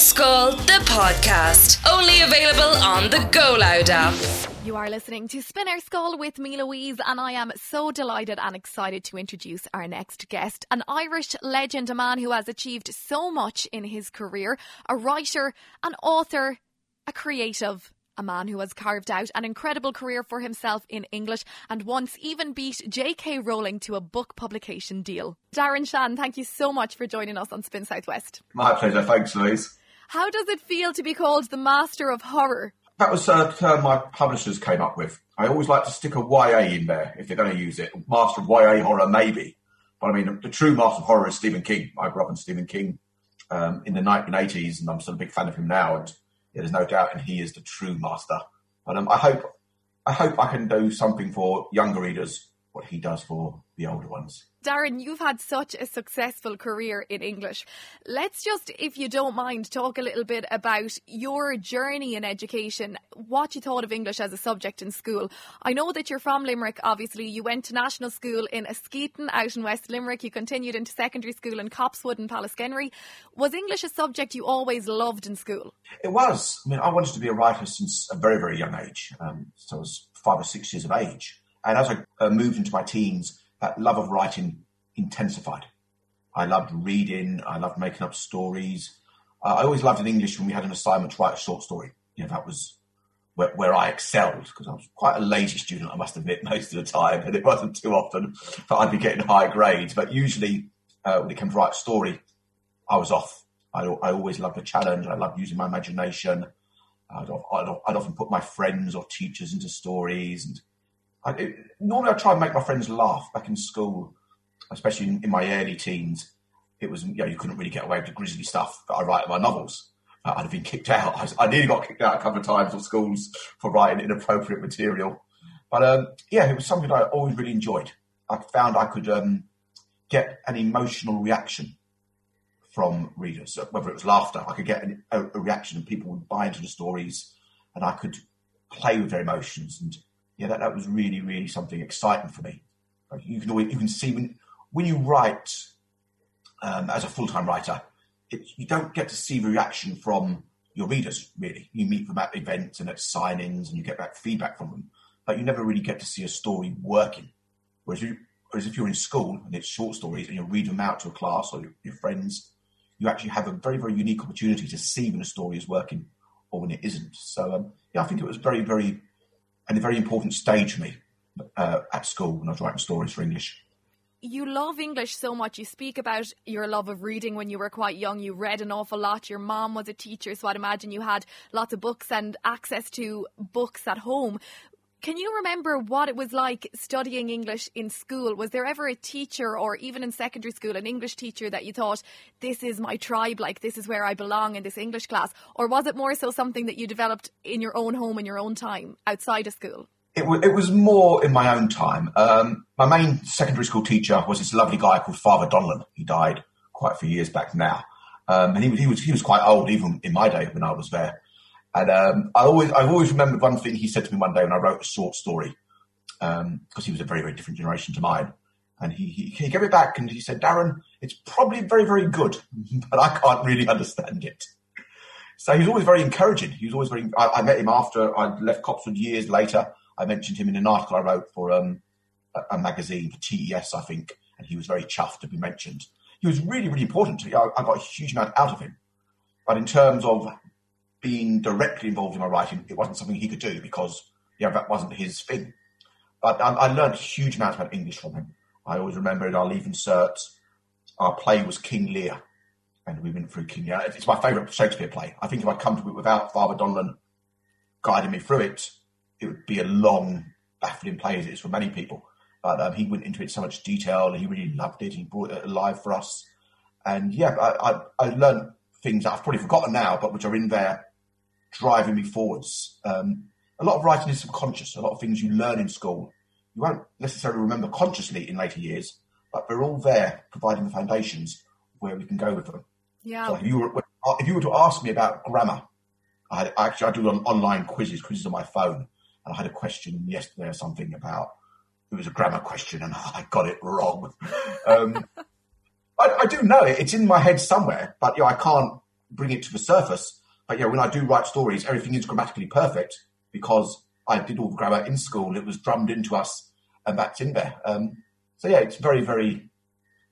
Scoil, the podcast. Only available on the Go Loud app. You are listening to Spin Ar Scoil with me, Louise, and I am so delighted and excited to introduce our next guest, an Irish legend, a man who has achieved so much in his career, a writer, an author, a creative, a man who has carved out an incredible career for himself in English and once even beat J.K. Rowling to a book publication deal. Darren Shan, thank you so much for joining us on Spin Southwest. My pleasure. Thanks, Louise. How does it feel to be called the master of horror? That was a term my publishers came up with. I always like to stick a YA in there if they're going to use it. Master of YA horror, maybe. But I mean, the, the true master of horror is Stephen King. I grew up on Stephen King um, in the 1980s, and I'm still a big fan of him now. And yeah, there's no doubt, and he is the true master. But um, I hope, I hope I can do something for younger readers what he does for the older ones. Darren, you've had such a successful career in English. Let's just, if you don't mind, talk a little bit about your journey in education, what you thought of English as a subject in school. I know that you're from Limerick, obviously. You went to national school in Askeaton out in West Limerick. You continued into secondary school in Copsewood and Pallaskenry. Was English a subject you always loved in school? It was. I mean, I wanted to be a writer since a very, very young age. Um, so I was five or six years of age. And as I uh, moved into my teens, that love of writing intensified. I loved reading. I loved making up stories. Uh, I always loved in English when we had an assignment to write a short story. You know, that was where, where I excelled because I was quite a lazy student, I must admit, most of the time. And it wasn't too often that I'd be getting high grades. But usually, uh, when it came to write a story, I was off. I, I always loved a challenge. I loved using my imagination. I'd, I'd, I'd often put my friends or teachers into stories and I, it, normally I try and make my friends laugh back in school, especially in, in, my early teens. It was, you know, you couldn't really get away with the grisly stuff that I write in my novels. Uh, I'd have been kicked out. I, I, nearly got kicked out a couple of times of schools for writing inappropriate material. But um, yeah, it was something I always really enjoyed. I found I could um, get an emotional reaction from readers, whether it was laughter, I could get an, a, a reaction and people would buy into the stories and I could play with their emotions and yeah, that, that was really, really something exciting for me. Like you can always, you can see when when you write um, as a full time writer, it, you don't get to see the reaction from your readers. Really, you meet them at events and at signings, and you get back feedback from them, but you never really get to see a story working. Whereas, you, whereas if you're in school and it's short stories and you read them out to a class or your, your friends, you actually have a very, very unique opportunity to see when a story is working or when it isn't. So, um, yeah, I think it was very, very and a very important stage for me uh, at school when I was writing stories for English. You love English so much. You speak about your love of reading when you were quite young. You read an awful lot. Your mom was a teacher, so I'd imagine you had lots of books and access to books at home. Can you remember what it was like studying English in school? Was there ever a teacher or even in secondary school, an English teacher that you thought, this is my tribe, like this is where I belong in this English class? Or was it more so something that you developed in your own home in your own time outside of school? It, w- it was more in my own time. Um, my main secondary school teacher was this lovely guy called Father Donlan. He died quite a few years back now. Um, and he, he, was, he was quite old even in my day when I was there. And um, I always, I've always remembered one thing he said to me one day when I wrote a short story, because um, he was a very, very different generation to mine. And he, he, he gave it back and he said, Darren, it's probably very, very good, but I can't really understand it. So he was always very encouraging. He was always very. I, I met him after I left Copsewood years later. I mentioned him in an article I wrote for um, a, a, magazine, for TES, I think, and he was very chuffed to be mentioned. He was really, really important. to I, I got a huge amount out of him. But in terms of being directly involved in my writing, it wasn't something he could do because yeah, that wasn't his thing. But I, I learned huge amounts about English from him. I always remember in our leaving cert, our play was King Lear, and we went through King Lear. It's my favourite Shakespeare play. I think if I'd come to it without Father Donlan guiding me through it, it would be a long, baffling play as it is for many people. But um, he went into it so much detail. He really loved it. He brought it alive for us. And yeah, I, I, I learned things that I've probably forgotten now, but which are in there driving me forwards. Um, a lot of writing is subconscious. A lot of things you learn in school, you won't necessarily remember consciously in later years, but they're all there providing the foundations where we can go with them. Yeah. So if you were if you were to ask me about grammar, I had, actually I do online quizzes, quizzes on my phone, and I had a question yesterday or something about it was a grammar question, and I got it wrong. um, I, I, do know it; it's in my head somewhere, but you know, I can't bring it to the surface. But yeah, when I do write stories, everything is grammatically perfect because I did all the grammar in school. It was drummed into us, and that's in there. Um, so yeah, it's very, very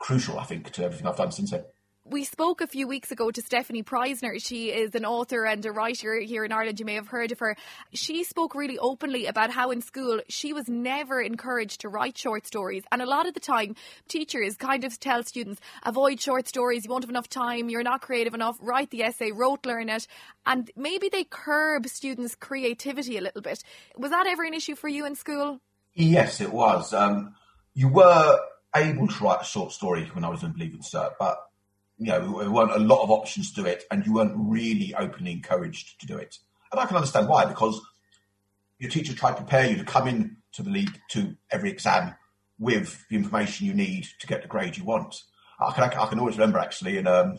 crucial, I think, to everything I've done since then. We spoke a few weeks ago to Stefanie Preissner. She is an author and a writer here in Ireland. You may have heard of her. She spoke really openly about how in school she was never encouraged to write short stories. And a lot of the time, teachers kind of tell students, avoid short stories, you won't have enough time, you're not creative enough, write the essay, rote learn it. And maybe they curb students' creativity a little bit. Was that ever an issue for you in school? Yes, it was. Um, you were able to write a short story when I was in Leaving Cert, but you know, there weren't a lot of options to do it, and you weren't really openly encouraged to do it. And I can understand why, because your teacher tried to prepare you to come in to the league to every exam with the information you need to get the grade you want. I can, I can always remember actually in um,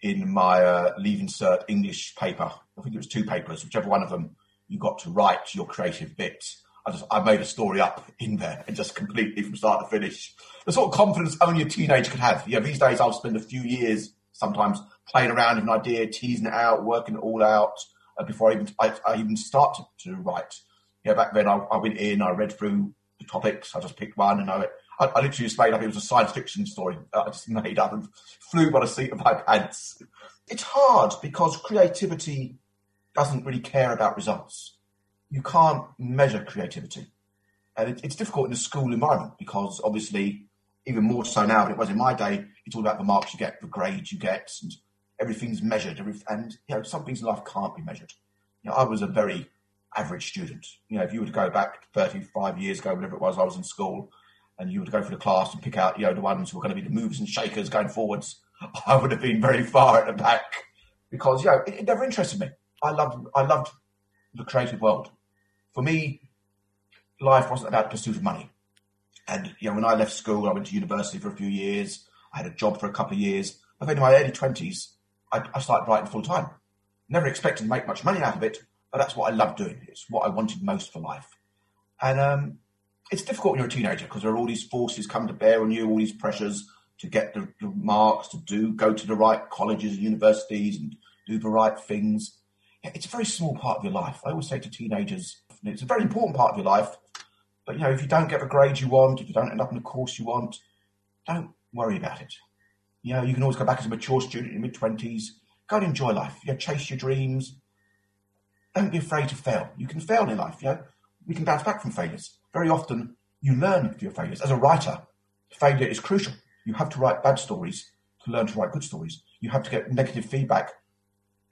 in my uh, leaving cert English paper, I think it was two papers, whichever one of them you got to write your creative bit. I just I made a story up in there and just completely from start to finish. The sort of confidence only a teenager could have. You know, these days I'll spend a few years sometimes playing around with an idea, teasing it out, working it all out uh, before I even I, I even start to, to, write. You know, back then I, I, went in, I read through the topics, I just picked one and I, I, I literally just made up. It was a science fiction story I just made up and flew by the seat of my pants. It's hard because creativity doesn't really care about results you can't measure creativity. And it, it's difficult in a school environment because obviously, even more so now than it was in my day, it's all about the marks you get, the grades you get, and everything's measured. And you know, some things in life can't be measured. You know, I was a very average student. You know, if you were to go back 35 years ago, whatever it was, I was in school, and you were to go through the class and pick out, you know, the ones who were going to be the movers and shakers going forwards, I would have been very far at the back because, you know, it, it never interested me. I loved, I loved the creative world for me, life wasn't about pursuit of money. And you know, when I left school, I went to university for a few years. I had a job for a couple of years. But then in my early twenties, I, I, started writing full time. Never expected to make much money out of it, but that's what I loved doing. It's what I wanted most for life. And um, it's difficult when you're a teenager because there are all these forces coming to bear on you, all these pressures to get the, the marks, to do, go to the right colleges and universities, and do the right things. It's a very small part of your life. I always say to teenagers, it's a very important part of your life. But you know, if you don't get the grade you want, if you don't end up in the course you want, don't worry about it. You know, you can always go back as a mature student in your mid twenties. Go and enjoy life. You know, chase your dreams. Don't be afraid to fail. You can fail in life. You know, we can bounce back from failures. Very often, you learn from your failures. As a writer, failure is crucial. You have to write bad stories to learn to write good stories. You have to get negative feedback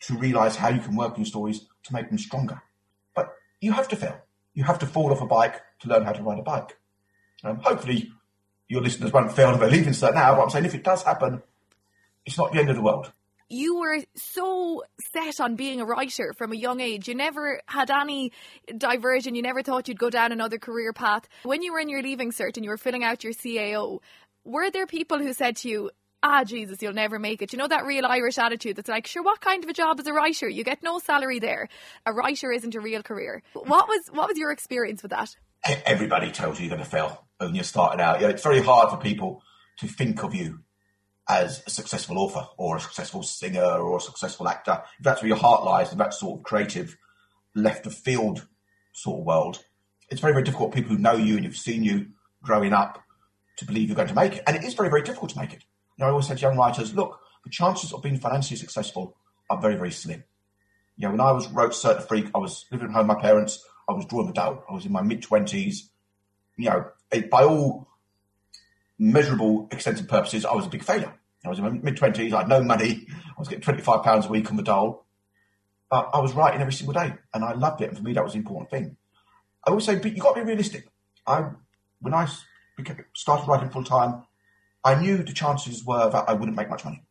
to realize how you can work on your stories to make them stronger you have to fail. You have to fall off a bike to learn how to ride a bike. Um, hopefully, your listeners won't fail on their leaving cert now, but I'm saying if it does happen, it's not the end of the world. You were so set on being a writer from a young age. You never had any diversion. You never thought you'd go down another career path. When you were in your leaving cert and you were filling out your CAO, were there people who said to you, ah, Jesus, you'll never make it. You know that real Irish attitude that's like, sure, what kind of a job is a writer? You get no salary there. A writer isn't a real career. What was what was your experience with that? Everybody tells you you're going to fail when you're starting out. It's very hard for people to think of you as a successful author or a successful singer or a successful actor. If that's where your heart lies, in that sort of creative, left of field sort of world, it's very, very difficult for people who know you and have seen you growing up to believe you're going to make it. And it is very, very difficult to make it. You know, I always said to young writers, look, the chances of being financially successful are very, very slim. You know, when I was wrote Cirque du Freak, I was living at home with my parents. I was drawing the dough. I was in my mid twenties. You know, it, by all measurable, extensive purposes, I was a big failure. I was in my mid twenties. I had no money. I was getting twenty five pounds a week on the dole, but I was writing every single day, and I loved it. And for me, that was the important thing. I always say, but you got to be realistic. I when I started writing full time, I knew the chances were that I wouldn't make much money.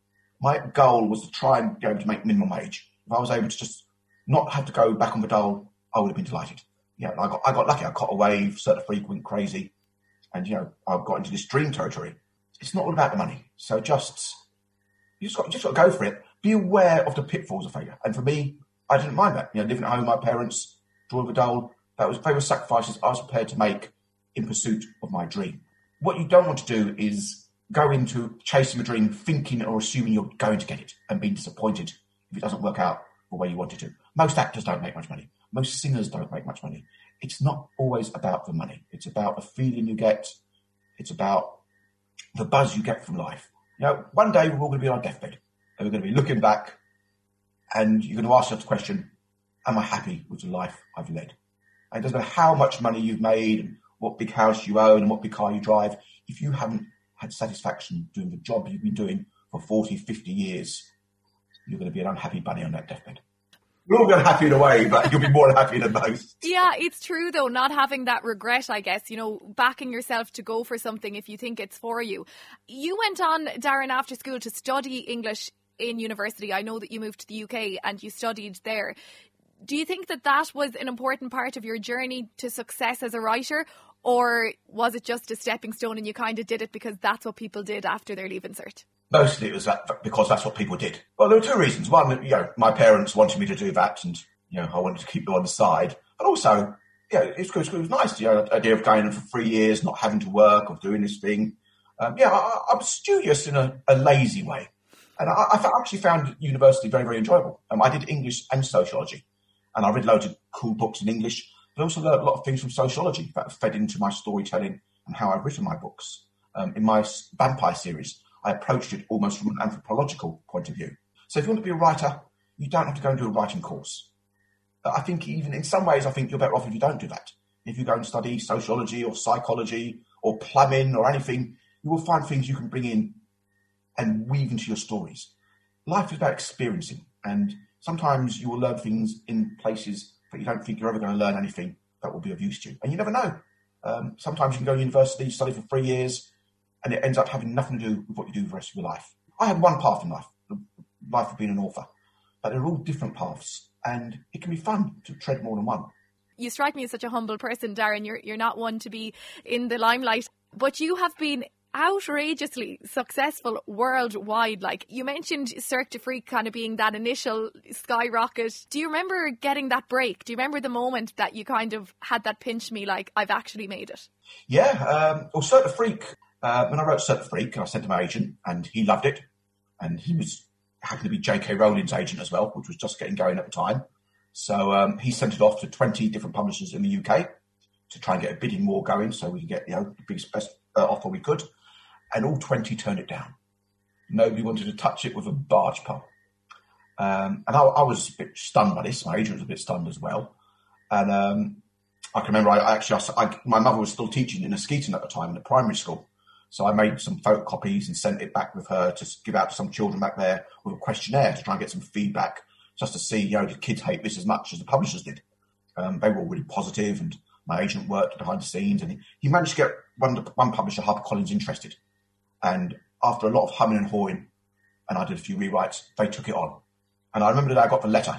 My goal was to try and be able to make minimum wage. If I was able to just not have to go back on the dole, I would have been delighted. Yeah, I got I got lucky. I caught a wave, Cirque du Freak went crazy, and you know I got into this dream territory. It's not all about the money. So just you just got just got to go for it. Be aware of the pitfalls of failure. And for me, I didn't mind that. You know, living at home with my parents, drawing the dole, that was they were sacrifices I was prepared to make in pursuit of my dream. What you don't want to do is go into chasing a dream thinking or assuming you're going to get it and being disappointed if it doesn't work out the way you want it to. Most actors don't make much money. Most singers don't make much money. It's not always about the money. It's about the feeling you get. It's about the buzz you get from life. You know, one day we're all going to be on our deathbed and we're going to be looking back and you're going to ask yourself the question, am I happy with the life I've led? And it doesn't matter how much money you've made and what big house you own and what big car you drive. If you haven't had satisfaction doing the job you've been doing for 40, 50 years, you're going to be an unhappy bunny on that deathbed. We're all going to happy in a way, but you'll be more happy than most. Yeah, it's true though, not having that regret, I guess, you know, backing yourself to go for something if you think it's for you. You went on, Darren, after school to study English in university. I know that you moved to the UK and you studied there. Do you think that that was an important part of your journey to success as a writer? Or was it just a stepping stone and you kind of did it because that's what people did after their leaving cert? Mostly it was that because that's what people did. Well, there were two reasons. One, you know, my parents wanted me to do that and, you know, I wanted to keep them on the side. But also, yeah, it was, it was nice, you know, the idea of going in for three years, not having to work or doing this thing. Um, yeah, I, was studious in a, a lazy way. And I, I, actually found university very, very enjoyable. Um, I did English and sociology. And I read loads of cool books in English but also learned a lot of things from sociology that fed into my storytelling and how I've written my books. Um, in my vampire series, I approached it almost from an anthropological point of view. So if you want to be a writer, you don't have to go and do a writing course. I think even in some ways, I think you're better off if you don't do that. If you go and study sociology or psychology or plumbing or anything, you will find things you can bring in and weave into your stories. Life is about experiencing, and sometimes you will learn things in places but you don't think you're ever going to learn anything that will be of use to you. And you never know. Um, sometimes you can go to university, study for three years, and it ends up having nothing to do with what you do the rest of your life. I had one path in life, the life of being an author, but they're all different paths, and it can be fun to tread more than one. You strike me as such a humble person, Darren. You're you're not one to be in the limelight, but you have been outrageously successful worldwide. Like you mentioned Cirque du Freak kind of being that initial skyrocket. Do you remember getting that break? Do you remember the moment that you kind of had that pinch me like I've actually made it? Yeah. Um, well, Cirque du Freak, uh, when I wrote Cirque du Freak, I sent to my agent and he loved it. And he was happened to be J.K. Rowling's agent as well, which was just getting going at the time. So um, he sent it off to 20 different publishers in the UK to try and get a bidding war going so we could get you know, the biggest, best uh, offer we could and all 20 turned it down. Nobody wanted to touch it with a barge pole. Um, and I, I, was a bit stunned by this. My agent was a bit stunned as well. And um, I can remember, I, I actually, I, my mother was still teaching in Askeaton at the time in a primary school. So I made some photocopies and sent it back with her to give out to some children back there with a questionnaire to try and get some feedback, just to see, you know, did kids hate this as much as the publishers did? Um, they were all really positive, and my agent worked behind the scenes, and he, he managed to get one, one publisher, HarperCollins, interested. And after a lot of humming and hawing, and I did a few rewrites, they took it on. And I remember that I got the letter.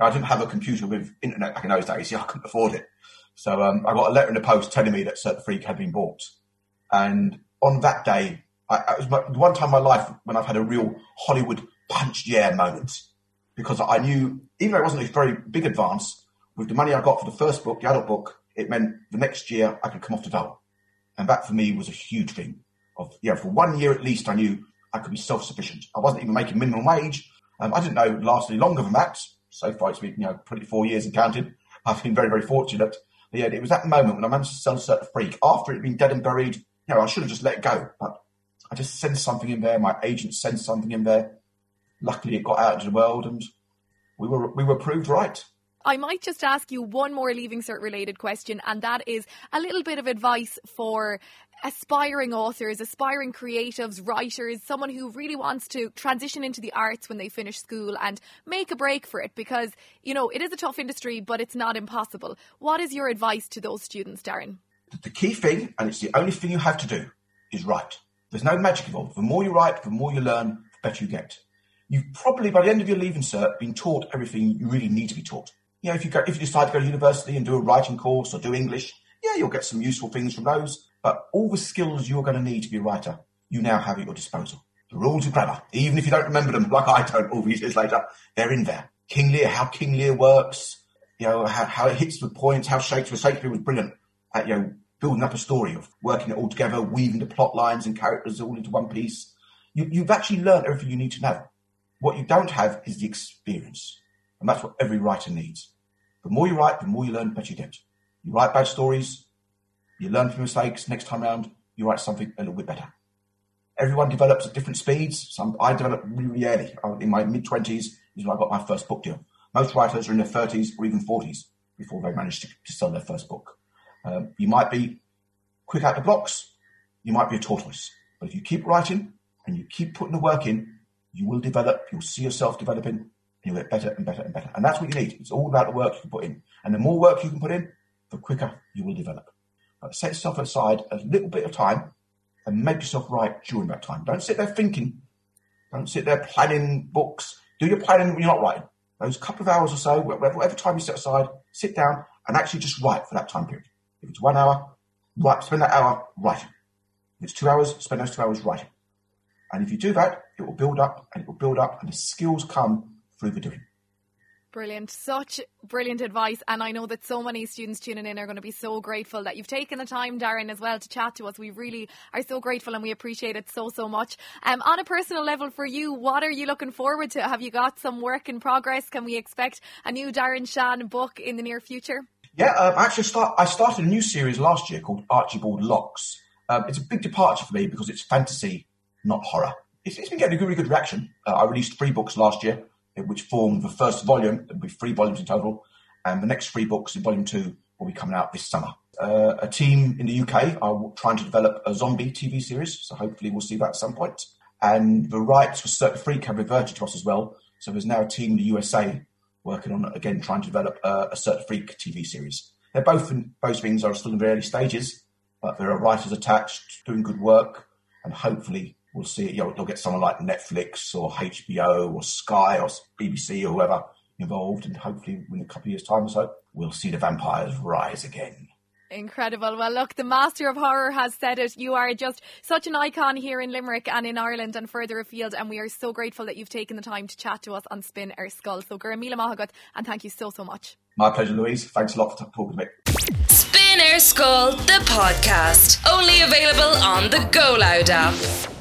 I didn't have a computer with internet back in those days. Yeah, I couldn't afford it. So um, I got a letter in the post telling me that Cirque Freak had been bought. And on that day, I, it was my, one time in my life when I've had a real Hollywood punched yeah moment because I knew, even though it wasn't a very big advance, with the money I got for the first book, the adult book, it meant the next year I could come off the dole. And that for me was a huge thing of, yeah, for one year at least, I knew I could be self sufficient. I wasn't even making minimum wage. Um, I didn't know it lasted longer than that. So far, it's been, you know, 24 years and counting. I've been very, very fortunate. But yeah, it was that moment when I managed to Cirque du Freak after it had been dead and buried. You know, I should have just let go, but I just sensed something in there. My agent sensed something in there. Luckily, it got out into the world, and we were we were proved right. I might just ask you one more Leaving Cert related question, and that is a little bit of advice for aspiring authors, aspiring creatives, writers, someone who really wants to transition into the arts when they finish school and make a break for it because, you know, it is a tough industry, but it's not impossible. What is your advice to those students, Darren? The key thing, and it's the only thing you have to do, is write. There's no magic involved. The more you write, the more you learn, the better you get. You've probably, by the end of your leaving cert, been taught everything you really need to be taught. You know, if you go, if you decide to go to university and do a writing course or do English, yeah, you'll get some useful things from those. But all the skills you're going to need to be a writer, you now have at your disposal. The rules of grammar, even if you don't remember them, like I don't all these years later, they're in there. King Lear, how King Lear works, you know, how, how it hits the points, how Shakespeare, Shakespeare was brilliant at, you know, building up a story, of working it all together, weaving the plot lines and characters all into one piece. You, you've actually learned everything you need to know. What you don't have is the experience. And that's what every writer needs. The more you write, the more you learn, the better you get. You write bad stories, you learn from mistakes. Next time around, you write something a little bit better. Everyone develops at different speeds. Some I developed really early. In my mid twenties is when I got my first book deal. Most writers are in their thirties or even forties before they manage to, to sell their first book. Um, you might be quick out the blocks. You might be a tortoise. But if you keep writing and you keep putting the work in, you will develop. You'll see yourself developing, you'll get better and better and better. And that's what you need. It's all about the work you can put in. And the more work you can put in, the quicker you will develop. But set yourself aside a little bit of time and make yourself write during that time. Don't sit there thinking. Don't sit there planning books. Do your planning when you're not writing. Those couple of hours or so, whatever time you set aside, sit down and actually just write for that time period. If it's one hour, write, spend that hour writing. If it's two hours, spend those two hours writing. And if you do that, it will build up and it will build up and the skills come through the doing. Brilliant. Such brilliant advice. And I know that so many students tuning in are going to be so grateful that you've taken the time, Darren, as well, to chat to us. We really are so grateful and we appreciate it so, so much. Um, on a personal level for you, what are you looking forward to? Have you got some work in progress? Can we expect a new Darren Shan book in the near future? Yeah, um, actually, start, I started a new series last year called Archibald Lox. Um, it's a big departure for me because it's fantasy, not horror. It's, it's been getting a really good reaction. Uh, I released three books last year which formed the first volume. There'll be three volumes in total, and the next three books in volume two will be coming out this summer. Uh, a team in the UK are trying to develop a zombie TV series, so hopefully we'll see that at some point. And the rights for Cirque du Freak have reverted to us as well. So there's now a team in the USA working on again trying to develop a, a Cirque du Freak TV series. They're both in, both things are still in very early stages, but there are writers attached doing good work, and hopefully we'll see, you know, they'll get someone like Netflix or HBO or Sky or BBC or whoever involved, and hopefully in a couple of years' time or so, we'll see the vampires rise again. Incredible. Well, look, the master of horror has said it. You are just such an icon here in Limerick and in Ireland and further afield. And we are so grateful that you've taken the time to chat to us on Spin Ar Scoil. So, Guramila Mahagut, and thank you so, so much. My pleasure, Louise. Thanks a lot for talking to me. Spin Ar Scoil, the podcast. Only available on the Go Loud app.